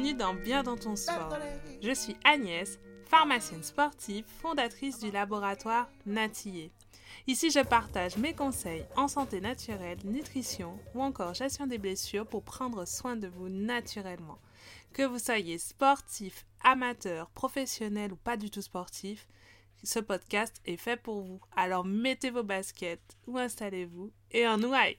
Bienvenue dans Bien dans ton sport. Je suis Agnès, pharmacienne sportive, fondatrice du laboratoire Natillé. Ici, je partage mes conseils en santé naturelle, nutrition ou encore gestion des blessures pour prendre soin de vous naturellement. Que vous soyez sportif, amateur, professionnel ou pas du tout sportif, ce podcast est fait pour vous. Alors mettez vos baskets ou installez-vous et en nous aille.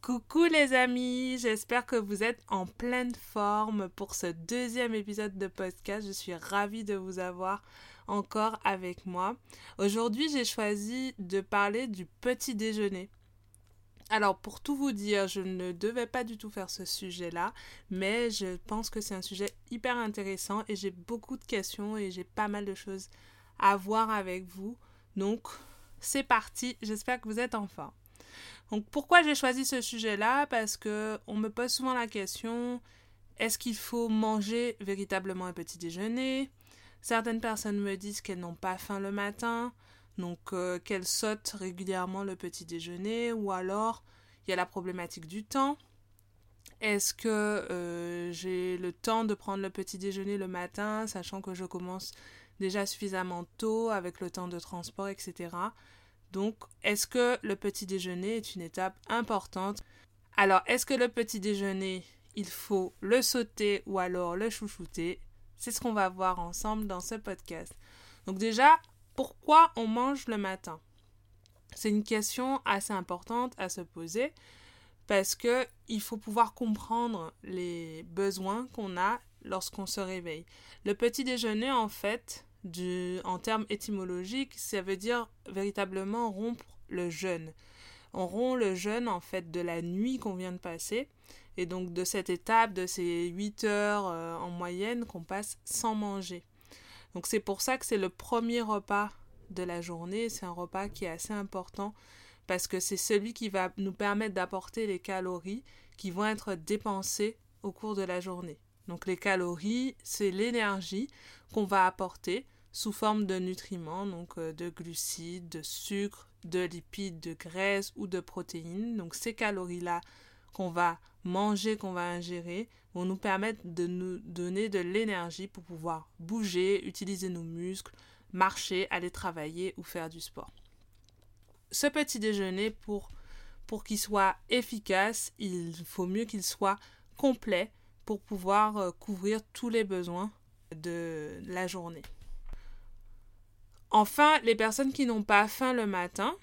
Coucou les amis, j'espère que vous êtes en pleine forme pour ce deuxième épisode de podcast. Je suis ravie de vous avoir encore avec moi. Aujourd'hui, j'ai choisi de parler du petit déjeuner. Alors, pour tout vous dire, je ne devais pas du tout faire ce sujet-là, mais je pense que c'est un sujet hyper intéressant et j'ai beaucoup de questions et j'ai pas mal de choses à voir avec vous. Donc, c'est parti, j'espère que vous êtes en forme. Donc pourquoi j'ai choisi ce sujet-là? Parce que on me pose souvent la question est-ce qu'il faut manger véritablement un petit déjeuner? Certaines personnes me disent qu'elles n'ont pas faim le matin, donc euh, qu'elles sautent régulièrement le petit déjeuner, ou alors il y a la problématique du temps. Est-ce que euh, j'ai le temps de prendre le petit déjeuner le matin, sachant que je commence déjà suffisamment tôt avec le temps de transport, etc. Donc, est-ce que le petit déjeuner est une étape importante? Alors, est-ce que le petit déjeuner, il faut le sauter ou alors le chouchouter? C'est ce qu'on va voir ensemble dans ce podcast. Donc déjà, pourquoi on mange le matin? C'est une question assez importante à se poser parce que il faut pouvoir comprendre les besoins qu'on a lorsqu'on se réveille. Le petit déjeuner, en fait, en termes étymologiques, ça veut dire véritablement rompre le jeûne. On rompt le jeûne en fait de la nuit qu'on vient de passer et donc de cette étape de ces 8 heures euh, en moyenne qu'on passe sans manger. Donc c'est pour ça que c'est le premier repas de la journée, c'est un repas qui est assez important parce que c'est celui qui va nous permettre d'apporter les calories qui vont être dépensées au cours de la journée. Donc les calories, c'est l'énergie qu'on va apporter sous forme de nutriments, donc euh, de glucides, de sucre, de lipides, de graisse ou de protéines. Donc ces calories-là qu'on va manger, qu'on va ingérer, vont nous permettre de nous donner de l'énergie pour pouvoir bouger, utiliser nos muscles, marcher, aller travailler ou faire du sport. Ce petit déjeuner, pour qu'il soit efficace, il faut mieux qu'il soit complet pour pouvoir euh, couvrir tous les besoins de la journée. Enfin, les personnes qui n'ont pas faim le matin,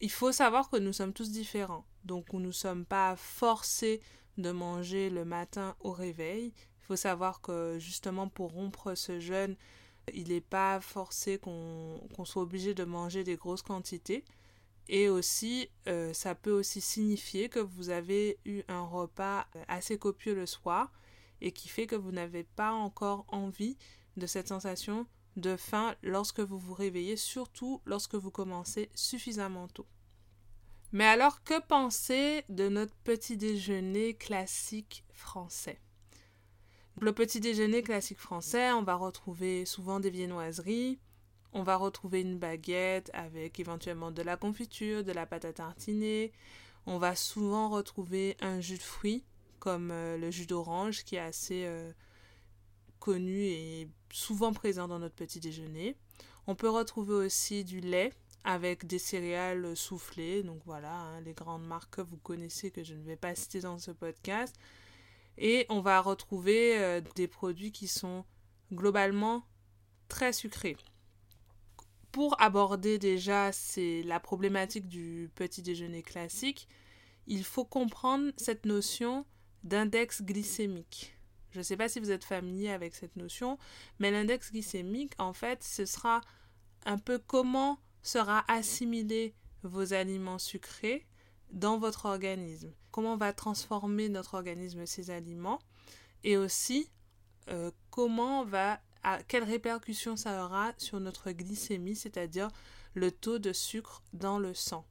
il faut savoir que nous sommes tous différents. Donc, nous ne sommes pas forcés de manger le matin au réveil. Il faut savoir que justement pour rompre ce jeûne, il n'est pas forcé qu'on soit obligé de manger des grosses quantités. Et aussi, euh, ça peut aussi signifier que vous avez eu un repas assez copieux le soir et qui fait que vous n'avez pas encore envie de cette sensation de faim lorsque vous vous réveillez, surtout lorsque vous commencez suffisamment tôt. Mais alors, que penser de notre petit déjeuner classique français? Le petit déjeuner classique français, on va retrouver souvent des viennoiseries, on va retrouver une baguette avec éventuellement de la confiture, de la pâte à tartiner. On va souvent retrouver un jus de fruits comme euh, le jus d'orange qui est assez euh, connu et souvent présent dans notre petit déjeuner. On peut retrouver aussi du lait avec des céréales soufflées. Donc voilà, hein, les grandes marques que vous connaissez que je ne vais pas citer dans ce podcast. Et on va retrouver euh, des produits qui sont globalement très sucrés pour aborder déjà c'est la problématique du petit déjeuner classique, il faut comprendre cette notion d'index glycémique. Je ne sais pas si vous êtes familier avec cette notion, mais l'index glycémique, en fait, ce sera un peu comment sera assimilé vos aliments sucrés dans votre organisme. Comment va transformer notre organisme ces aliments et aussi euh, comment va à quelles répercussions ça aura sur notre glycémie, c'est-à-dire le taux de sucre dans le sang.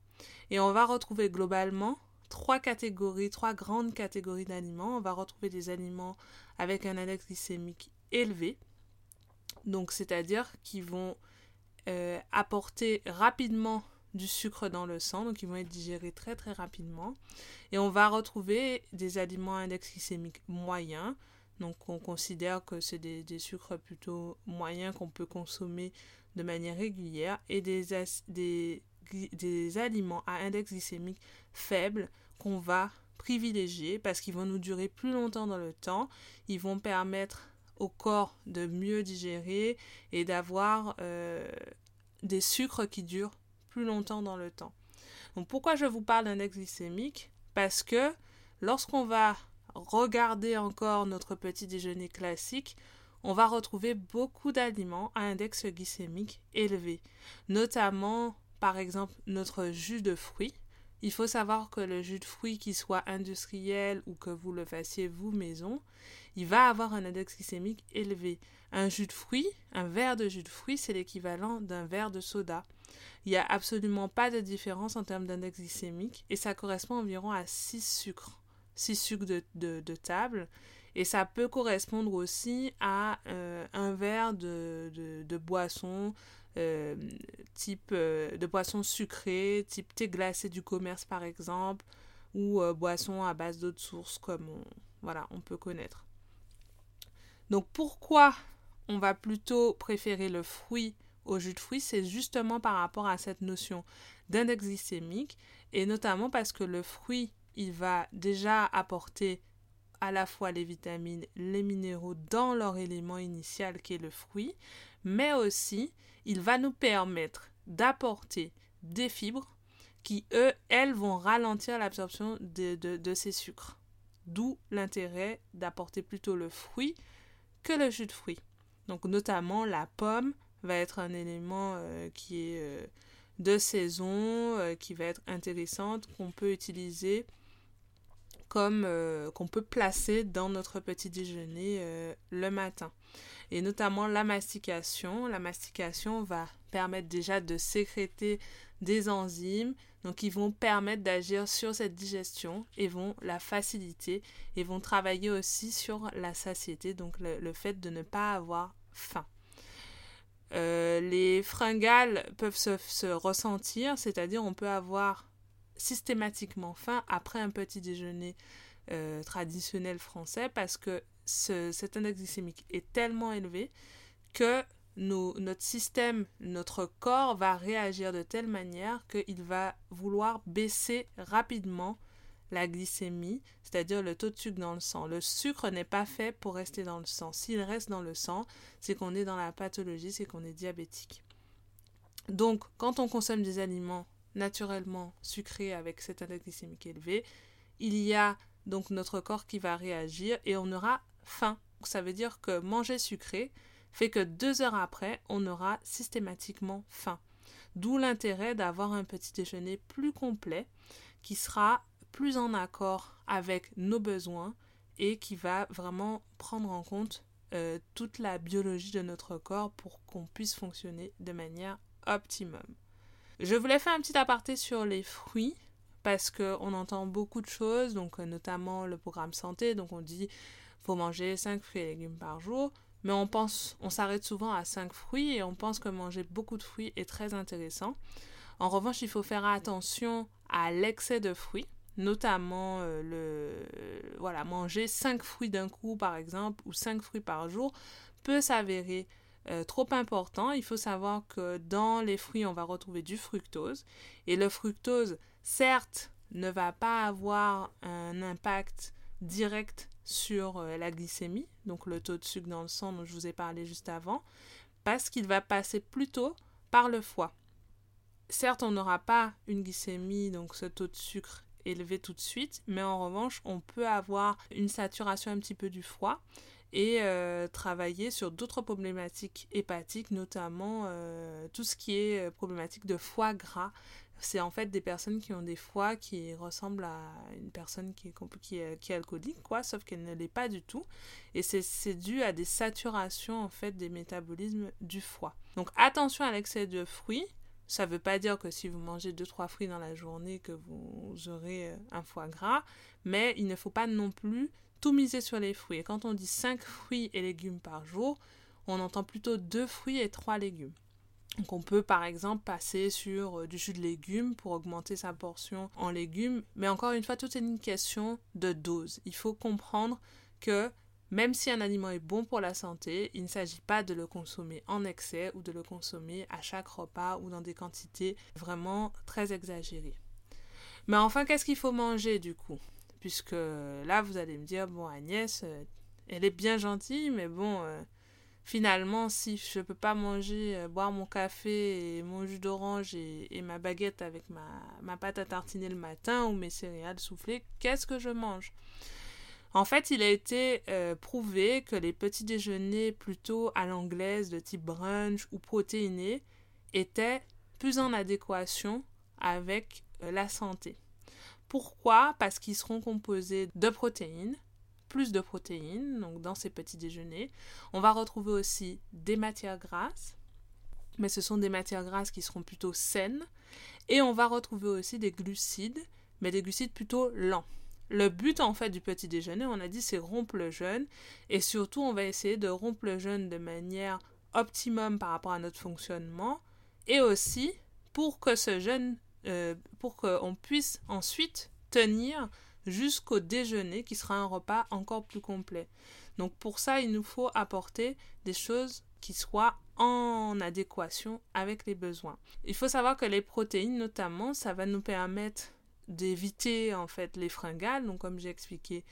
Et on va retrouver globalement trois catégories, trois grandes catégories d'aliments. On va retrouver des aliments avec un index glycémique élevé, donc c'est-à-dire qui vont euh, apporter rapidement du sucre dans le sang, donc ils vont être digérés très très rapidement. Et on va retrouver des aliments à index glycémique moyen, donc on considère que c'est des, sucres plutôt moyens qu'on peut consommer de manière régulière, et des, aliments à index glycémique faible qu'on va privilégier parce qu'ils vont nous durer plus longtemps dans le temps, ils vont permettre au corps de mieux digérer et d'avoir euh, des sucres qui durent plus longtemps dans le temps. Donc pourquoi je vous parle d'index glycémique? Parce que lorsqu'on va regarder encore notre petit déjeuner classique, on va retrouver beaucoup d'aliments à index glycémique élevé, notamment par exemple notre jus de fruits. Il faut savoir que le jus de fruits, qu'il soit industriel ou que vous le fassiez vous maison, il va avoir un index glycémique élevé. Un jus de fruits, un verre de jus de fruits, c'est l'équivalent d'un verre de soda. Il n'y a absolument pas de différence en termes d'index glycémique et ça correspond environ à 6 sucres, 6 sucres de, table. Et ça peut correspondre aussi à euh, un verre de, boisson euh, type euh, de boisson sucrée, type thé glacé du commerce par exemple, ou boisson à base d'eau de source comme on, voilà, on peut connaître. Donc pourquoi on va plutôt préférer le fruit au jus de fruits, c'est justement par rapport à cette notion d'index glycémique et notamment parce que le fruit, il va déjà apporter à la fois les vitamines, les minéraux dans leur élément initial qui est le fruit, mais aussi il va nous permettre d'apporter des fibres qui, eux, elles vont ralentir l'absorption de, de ces sucres. D'où l'intérêt d'apporter plutôt le fruit que le jus de fruits. Donc notamment la pomme va être un élément euh, qui est euh, de saison, euh, qui va être intéressante, qu'on peut utiliser comme qu'on peut placer dans notre petit déjeuner le matin. Et notamment la mastication. La mastication va permettre déjà de sécréter des enzymes donc qui vont permettre d'agir sur cette digestion et vont la faciliter et vont travailler aussi sur la satiété, donc le fait de ne pas avoir faim. Euh, les fringales peuvent se, ressentir, c'est-à-dire on peut avoir systématiquement faim après un petit déjeuner euh, traditionnel français parce que cet index glycémique est tellement élevé que notre système, notre corps va réagir de telle manière qu'il va vouloir baisser rapidement la glycémie, c'est-à-dire le taux de sucre dans le sang. Le sucre n'est pas fait pour rester dans le sang. S'il reste dans le sang, c'est qu'on est dans la pathologie, c'est qu'on est diabétique. Donc, quand on consomme des aliments naturellement sucrés avec cet index glycémique élevé, il y a donc notre corps qui va réagir et on aura faim. Ça veut dire que manger sucré fait que deux heures après, on aura systématiquement faim. D'où l'intérêt d'avoir un petit déjeuner plus complet qui sera plus en accord avec nos besoins et qui va vraiment prendre en compte euh, toute la biologie de notre corps pour qu'on puisse fonctionner de manière optimum. Je voulais faire un petit aparté sur les fruits parce qu'on entend beaucoup de choses, donc euh, notamment le programme santé, donc on dit faut manger 5 fruits et légumes par jour, mais on pense, on s'arrête souvent à 5 fruits et on pense que manger beaucoup de fruits est très intéressant. En revanche, il faut faire attention à l'excès de fruits notamment euh, le voilà manger 5 fruits d'un coup par exemple ou 5 fruits par jour peut s'avérer euh, trop important. Il faut savoir que dans les fruits, on va retrouver du fructose et le fructose certes ne va pas avoir un impact direct sur euh, la glycémie, donc le taux de sucre dans le sang dont je vous ai parlé juste avant, parce qu'il va passer plutôt par le foie. Certes, on n'aura pas une glycémie, donc ce taux de sucre élevé tout de suite, mais en revanche, on peut avoir une saturation un petit peu du foie et euh, travailler sur d'autres problématiques hépatiques, notamment euh, tout ce qui est euh, problématique de foie gras. C'est en fait des personnes qui ont des foies qui ressemblent à une personne qui est, qui est, alcoolique, quoi, sauf qu'elle ne l'est pas du tout. Et c'est dû à des saturations en fait des métabolismes du foie. Donc attention à l'excès de fruits, ça ne veut pas dire que si vous mangez 2-3 fruits dans la journée que vous aurez un foie gras, mais il ne faut pas non plus tout miser sur les fruits. Et quand on dit 5 fruits et légumes par jour, on entend plutôt 2 fruits et 3 légumes. Donc on peut par exemple passer sur euh, du jus de légumes pour augmenter sa portion en légumes, mais encore une fois, tout est une question de dose. Il faut comprendre que même si un aliment est bon pour la santé, il ne s'agit pas de le consommer en excès ou de le consommer à chaque repas ou dans des quantités vraiment très exagérées. Mais enfin, qu'est-ce qu'il faut manger du coup? Puisque là, vous allez me dire, bon, Agnès, euh, elle est bien gentille, mais bon, euh, finalement, si je peux pas manger, euh, boire mon café et mon jus d'orange et, ma baguette avec ma, pâte à tartiner le matin ou mes céréales soufflées, qu'est-ce que je mange? En fait, il a été prouvé que les petits déjeuners plutôt à l'anglaise de type brunch ou protéinés étaient plus en adéquation avec la santé. Pourquoi? Parce qu'ils seront composés de protéines, plus de protéines, donc dans ces petits déjeuners. On va retrouver aussi des matières grasses, mais ce sont des matières grasses qui seront plutôt saines. Et on va retrouver aussi des glucides, mais des glucides plutôt lents. Le but en fait du petit déjeuner, on a dit, c'est rompre le jeûne et surtout on va essayer de rompre le jeûne de manière optimum par rapport à notre fonctionnement et aussi pour que ce jeûne, euh, pour qu'on puisse ensuite tenir jusqu'au déjeuner qui sera un repas encore plus complet. Donc pour ça, il nous faut apporter des choses qui soient en adéquation avec les besoins. Il faut savoir que les protéines notamment, ça va nous permettre d'éviter en fait les fringales, donc comme j'ai expliqué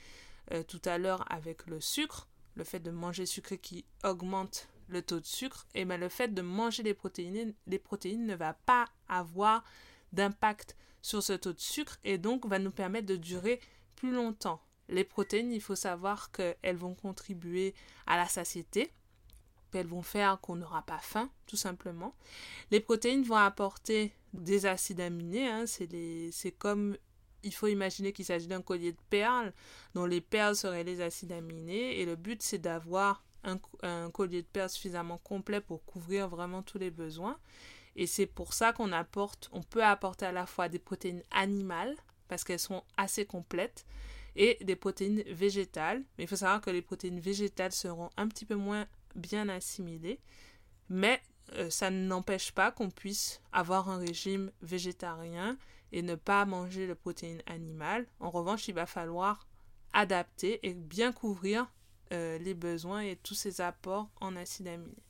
euh, tout à l'heure avec le sucre, le fait de manger sucré qui augmente le taux de sucre, et bien le fait de manger les protéines, les protéines ne va pas avoir d'impact sur ce taux de sucre et donc va nous permettre de durer plus longtemps. Les protéines, il faut savoir qu'elles vont contribuer à la satiété, elles vont faire qu'on n'aura pas faim, tout simplement. Les protéines vont apporter des acides aminés, hein, c'est comme il faut imaginer qu'il s'agit d'un collier de perles, dont les perles seraient les acides aminés, et le but c'est d'avoir un, un, collier de perles suffisamment complet pour couvrir vraiment tous les besoins. Et c'est pour ça qu'on apporte, on peut apporter à la fois des protéines animales, parce qu'elles sont assez complètes, et des protéines végétales. Mais il faut savoir que les protéines végétales seront un petit peu moins bien assimilées, mais euh, ça n'empêche pas qu'on puisse avoir un régime végétarien et ne pas manger de protéines animales. En revanche, il va falloir adapter et bien couvrir euh, les besoins et tous ces apports en acides aminés.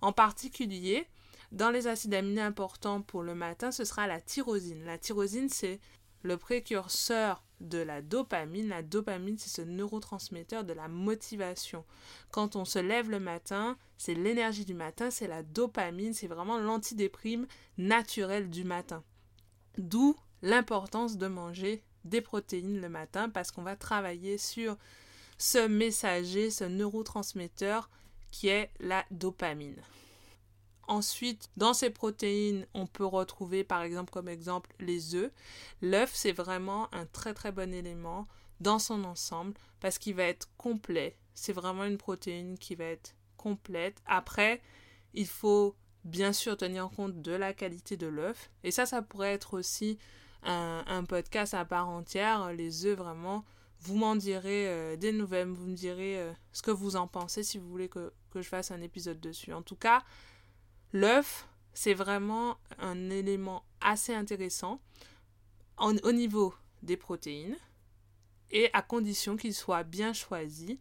En particulier, dans les acides aminés importants pour le matin, ce sera la tyrosine. La tyrosine, c'est le précurseur de la dopamine. La dopamine, c'est ce neurotransmetteur de la motivation. Quand on se lève le matin, c'est l'énergie du matin, c'est la dopamine, c'est vraiment l'antidéprime naturelle du matin. D'où l'importance de manger des protéines le matin parce qu'on va travailler sur ce messager, ce neurotransmetteur qui est la dopamine. Ensuite, dans ces protéines, on peut retrouver par exemple comme exemple les œufs. L'œuf, c'est vraiment un très très bon élément dans son ensemble parce qu'il va être complet. C'est vraiment une protéine qui va être complète. Après, il faut bien sûr tenir compte de la qualité de l'œuf. Et ça, ça pourrait être aussi un, podcast à part entière. Les œufs, vraiment, vous m'en direz euh, des nouvelles, vous me direz euh, ce que vous en pensez si vous voulez que, que je fasse un épisode dessus. En tout cas, L'œuf, c'est vraiment un élément assez intéressant au niveau des protéines et à condition qu'il soit bien choisi.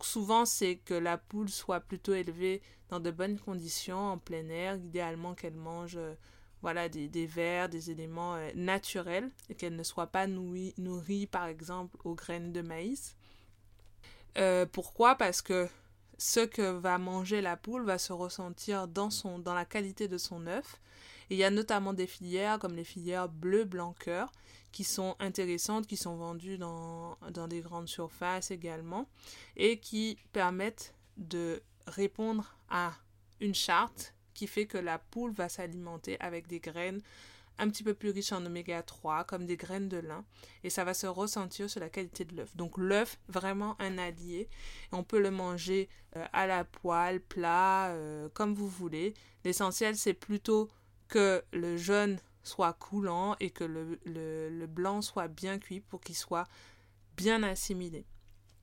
Souvent, c'est que la poule soit plutôt élevée dans de bonnes conditions, en plein air, idéalement qu'elle mange euh, voilà, des, vers, des éléments euh, naturels, et qu'elle ne soit pas nourrie, nourrie, par exemple, aux graines de maïs. Euh, pourquoi? Parce que ce que va manger la poule va se ressentir dans, son, dans la qualité de son œuf. il y a notamment des filières comme les filières bleu blanc cœur qui sont intéressantes, qui sont vendues dans, dans des grandes surfaces également et qui permettent de répondre à une charte qui fait que la poule va s'alimenter avec des graines un petit peu plus riche en oméga 3, comme des graines de lin, et ça va se ressentir sur la qualité de l'œuf. Donc l'œuf, vraiment un allié. On peut le manger euh, à la poêle, plat, euh, comme vous voulez. L'essentiel, c'est plutôt que le jaune soit coulant et que le, le blanc soit bien cuit pour qu'il soit bien assimilé.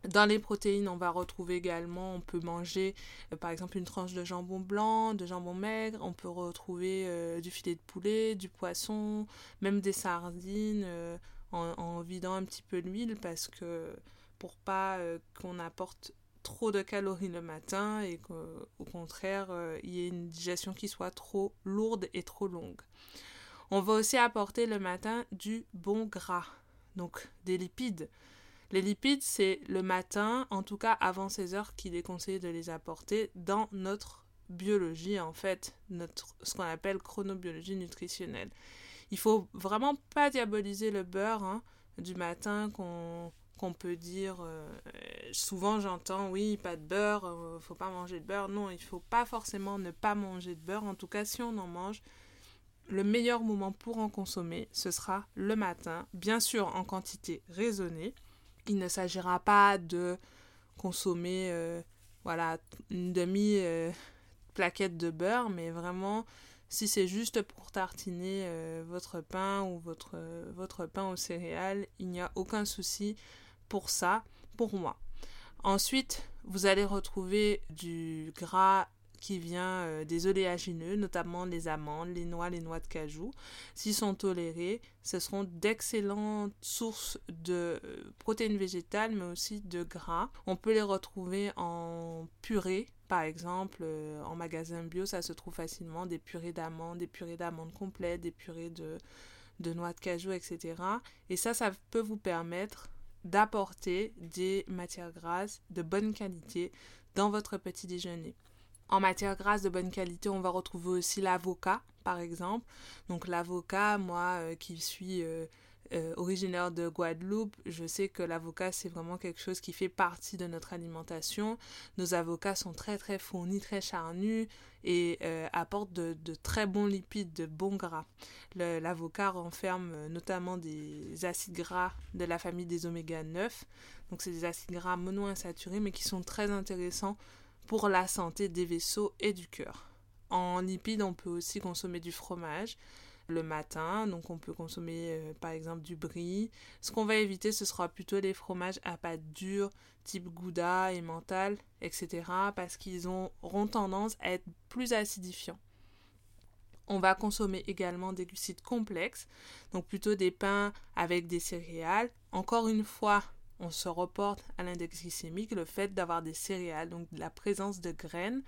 Dans les protéines, on va retrouver également, on peut manger euh, par exemple une tranche de jambon blanc, de jambon maigre, on peut retrouver euh, du filet de poulet, du poisson, même des sardines euh, en, vidant un petit peu l'huile parce que pour pas qu'on apporte trop de calories le matin et qu'au contraire il y ait une digestion qui soit trop lourde et trop longue. On va aussi apporter le matin du bon gras, donc des lipides. Les lipides, c'est le matin, en tout cas avant 16 heures, qu'il est conseillé de les apporter dans notre biologie, en fait, notre, ce qu'on appelle chronobiologie nutritionnelle. Il faut vraiment pas diaboliser le beurre hein, du matin qu'on peut dire euh, souvent j'entends oui pas de beurre euh, faut pas manger de beurre non il faut pas forcément ne pas manger de beurre en tout cas si on en mange le meilleur moment pour en consommer ce sera le matin bien sûr en quantité raisonnée il ne s'agira pas de consommer euh, voilà une demi euh, plaquette de beurre, mais vraiment si c'est juste pour tartiner euh, votre pain ou votre, votre pain aux céréales, il n'y a aucun souci pour ça, pour moi. Ensuite, vous allez retrouver du gras qui vient euh, des oléagineux, notamment les amandes, les noix, les noix de cajou. S'ils sont tolérés, ce seront d'excellentes sources de euh, protéines végétales, mais aussi de gras. On peut les retrouver en purée, par exemple, euh, en magasin bio, ça se trouve facilement, des purées d'amandes, des purées d'amandes complètes, des purées de, de noix de cajou, etc. Et ça, ça peut vous permettre d'apporter des matières grasses de bonne qualité dans votre petit déjeuner. En matière grasse de bonne qualité, on va retrouver aussi l'avocat, par exemple. Donc l'avocat, moi euh, qui suis euh, euh, originaire de Guadeloupe, je sais que l'avocat, c'est vraiment quelque chose qui fait partie de notre alimentation. Nos avocats sont très très fournis, très charnus et apportent de, de, très bons lipides, de bons gras. L'avocat renferme notamment des acides gras de la famille des oméga 9. Donc c'est des acides gras monoinsaturés mais qui sont très intéressants pour la santé des vaisseaux et du cœur. En lipides, on peut aussi consommer du fromage le matin, donc on peut consommer euh, par exemple du brie. Ce qu'on va éviter, ce sera plutôt les fromages à pâte dure, type gouda, et mental, etc., parce qu'ils auront tendance à être plus acidifiants. On va consommer également des glucides complexes, donc plutôt des pains avec des céréales. Encore une fois, on se reporte à l'index glycémique, le fait d'avoir des céréales, donc la présence de graines,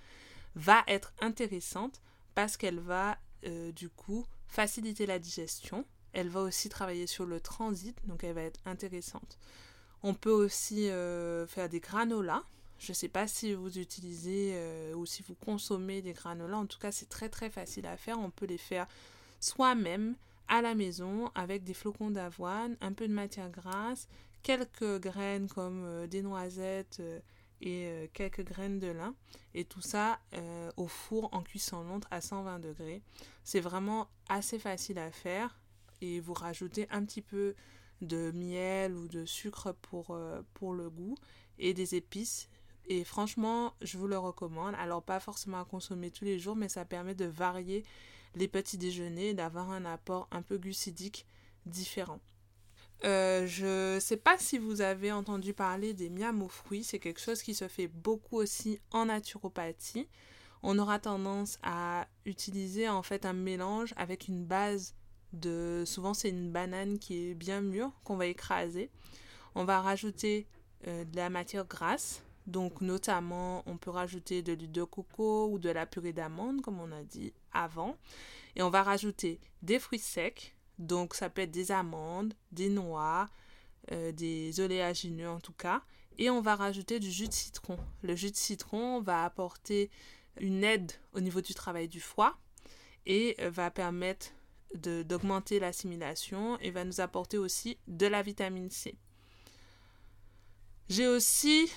va être intéressante parce qu'elle va euh, du coup faciliter la digestion. Elle va aussi travailler sur le transit, donc elle va être intéressante. On peut aussi euh, faire des granolas. Je ne sais pas si vous utilisez euh, ou si vous consommez des granolas. En tout cas, c'est très très facile à faire. On peut les faire soi-même à la maison avec des flocons d'avoine, un peu de matière grasse quelques graines comme euh, des noisettes euh, et euh, quelques graines de lin et tout ça au four en cuisson lente à 120 degrés. C'est vraiment assez facile à faire et vous rajoutez un petit peu de miel ou de sucre pour, pour le goût et des épices. Et franchement, je vous le recommande. Alors pas forcément à consommer tous les jours, mais ça permet de varier les petits déjeuners et d'avoir un apport un peu glucidique différent. Euh, je ne sais pas si vous avez entendu parler des miams aux fruits, c'est quelque chose qui se fait beaucoup aussi en naturopathie. On aura tendance à utiliser en fait un mélange avec une base de souvent c'est une banane qui est bien mûre qu'on va écraser. On va rajouter euh, de la matière grasse, donc notamment on peut rajouter de l'huile de coco ou de la purée d'amande comme on a dit avant et on va rajouter des fruits secs donc ça peut être des amandes, des noix, euh, des oléagineux en tout cas. Et on va rajouter du jus de citron. Le jus de citron va apporter une aide au niveau du travail du foie et euh, va permettre d'augmenter l'assimilation et va nous apporter aussi de la vitamine C. J'ai aussi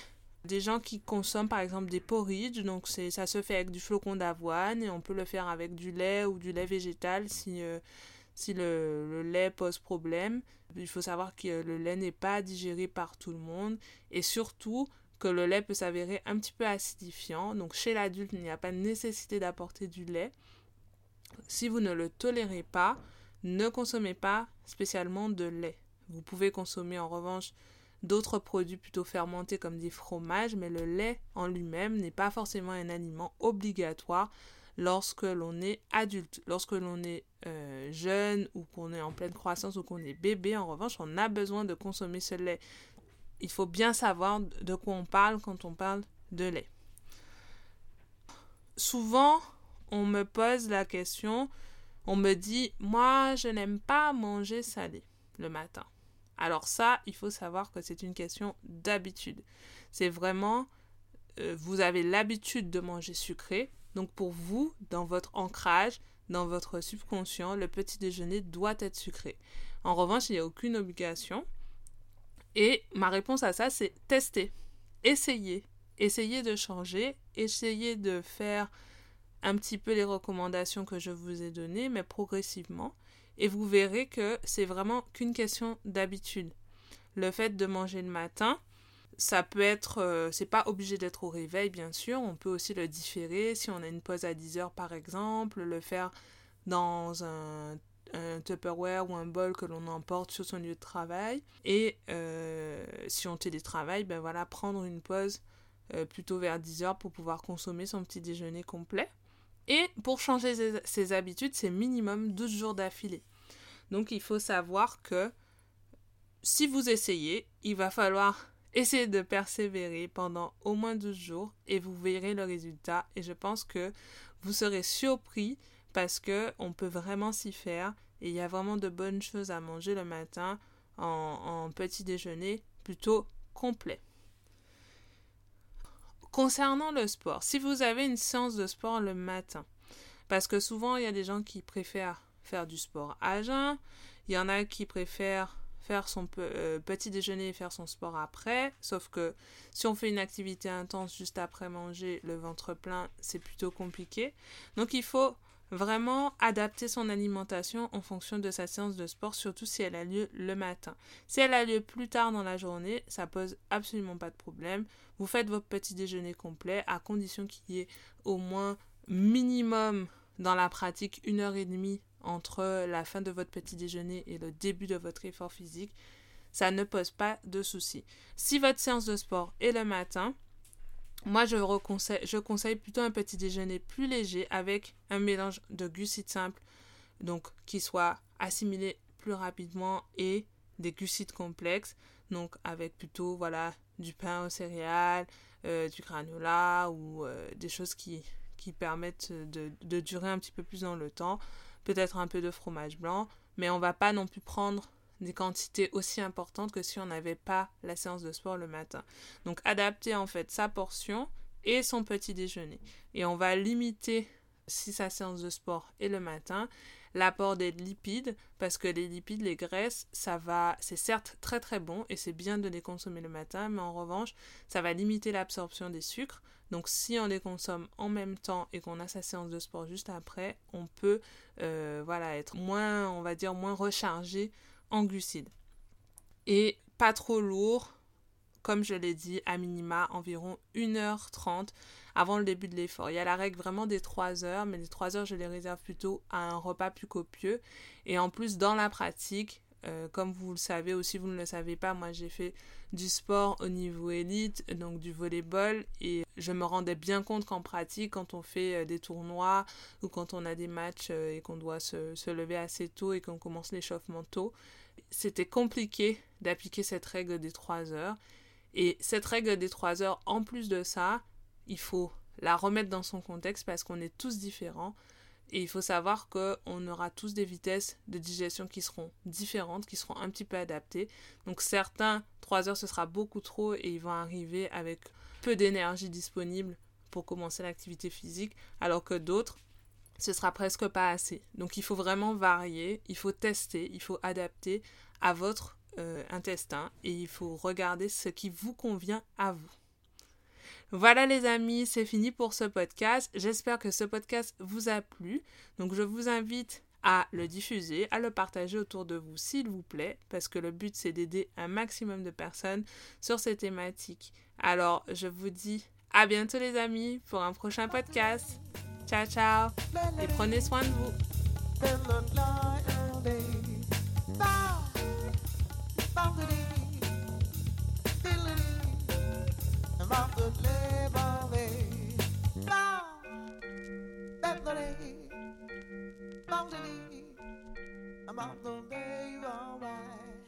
des gens qui consomment par exemple des porridge, donc ça se fait avec du flocon d'avoine et on peut le faire avec du lait ou du lait végétal si, euh, si le, lait pose problème. Il faut savoir que le lait n'est pas digéré par tout le monde et surtout que le lait peut s'avérer un petit peu acidifiant. Donc chez l'adulte, il n'y a pas de nécessité d'apporter du lait. Si vous ne le tolérez pas, ne consommez pas spécialement de lait. Vous pouvez consommer en revanche d'autres produits plutôt fermentés comme des fromages, mais le lait en lui-même n'est pas forcément un aliment obligatoire lorsque l'on est adulte. Lorsque l'on est euh, jeune ou qu'on est en pleine croissance ou qu'on est bébé, en revanche, on a besoin de consommer ce lait. Il faut bien savoir de quoi on parle quand on parle de lait. Souvent, on me pose la question, on me dit, moi, je n'aime pas manger salé le matin. Alors ça, il faut savoir que c'est une question d'habitude. C'est vraiment, euh, vous avez l'habitude de manger sucré, donc pour vous, dans votre ancrage, dans votre subconscient, le petit déjeuner doit être sucré. En revanche, il n'y a aucune obligation. Et ma réponse à ça, c'est tester, essayer, essayer de changer, essayer de faire un petit peu les recommandations que je vous ai données, mais progressivement. Et vous verrez que c'est vraiment qu'une question d'habitude. Le fait de manger le matin, ça peut être, euh, c'est pas obligé d'être au réveil, bien sûr. On peut aussi le différer. Si on a une pause à 10 heures, par exemple, le faire dans un, Tupperware ou un bol que l'on emporte sur son lieu de travail. Et euh, si on télétravaille, ben voilà, prendre une pause euh, plutôt vers 10 heures pour pouvoir consommer son petit déjeuner complet. Et pour changer ses, habitudes, c'est minimum 12 jours d'affilée. Donc il faut savoir que si vous essayez, il va falloir essayer de persévérer pendant au moins 12 jours et vous verrez le résultat. Et je pense que vous serez surpris parce que on peut vraiment s'y faire et il y a vraiment de bonnes choses à manger le matin en petit déjeuner plutôt complet. Concernant le sport, si vous avez une séance de sport le matin, parce que souvent il y a des gens qui préfèrent faire du sport à jeun, il y en a qui préfèrent son euh, petit déjeuner et faire son sport après, sauf que si on fait une activité intense juste après manger, le ventre plein, c'est plutôt compliqué. Donc il faut vraiment adapter son alimentation en fonction de sa séance de sport, surtout si elle a lieu le matin. Si elle a lieu plus tard dans la journée, ça pose absolument pas de problème. Vous faites votre petit déjeuner complet à condition qu'il y ait au moins minimum dans la pratique une heure et demie entre la fin de votre petit déjeuner et le début de votre effort physique. Ça ne pose pas de soucis. Si votre séance de sport est le matin, moi, je, je conseille plutôt un petit déjeuner plus léger avec un mélange de glucides simples, donc qui soit assimilé plus rapidement et des glucides complexes, donc avec plutôt voilà du pain aux céréales, euh, du granola ou euh, des choses qui, qui permettent de, de, durer un petit peu plus dans le temps, peut-être un peu de fromage blanc, mais on va pas non plus prendre des quantités aussi importantes que si on n'avait pas la séance de sport le matin. Donc adapter en fait sa portion et son petit déjeuner. Et on va limiter, si sa séance de sport est le matin, l'apport des lipides parce que les lipides, les graisses, ça va, c'est certes très très bon et c'est bien de les consommer le matin, mais en revanche, ça va limiter l'absorption des sucres. Donc si on les consomme en même temps et qu'on a sa séance de sport juste après, on peut euh, voilà être moins, on va dire moins rechargé en glucides. Et pas trop lourd, comme je l'ai dit, à minima environ 1h30 avant le début de l'effort. Il y a la règle vraiment des 3 heures, mais les 3 heures, je les réserve plutôt à un repas plus copieux. Et en plus, dans la pratique, euh, comme vous le savez ou si vous ne le savez pas, moi j'ai fait du sport au niveau élite, donc du volleyball, et je me rendais bien compte qu'en pratique, quand on fait euh, des tournois ou quand on a des matchs euh, et qu'on doit se, se, lever assez tôt et qu'on commence l'échauffement tôt, c'était compliqué d'appliquer cette règle des 3 heures. Et cette règle des 3 heures, en plus de ça, il faut la remettre dans son contexte parce qu'on est tous différents. Et il faut savoir qu'on aura tous des vitesses de digestion qui seront différentes, qui seront un petit peu adaptées. Donc certains, 3 heures, ce sera beaucoup trop et ils vont arriver avec peu d'énergie disponible pour commencer l'activité physique, alors que d'autres, ce sera presque pas assez. Donc il faut vraiment varier, il faut tester, il faut adapter à votre euh, intestin et il faut regarder ce qui vous convient à vous. Voilà les amis, c'est fini pour ce podcast. J'espère que ce podcast vous a plu. Donc je vous invite à le diffuser, à le partager autour de vous s'il vous plaît, parce que le but c'est d'aider un maximum de personnes sur ces thématiques. Alors je vous dis à bientôt les amis pour un prochain podcast. Ciao, ciao. Et prenez soin de vous. about the Labor Day. Long, Labor Day, long about the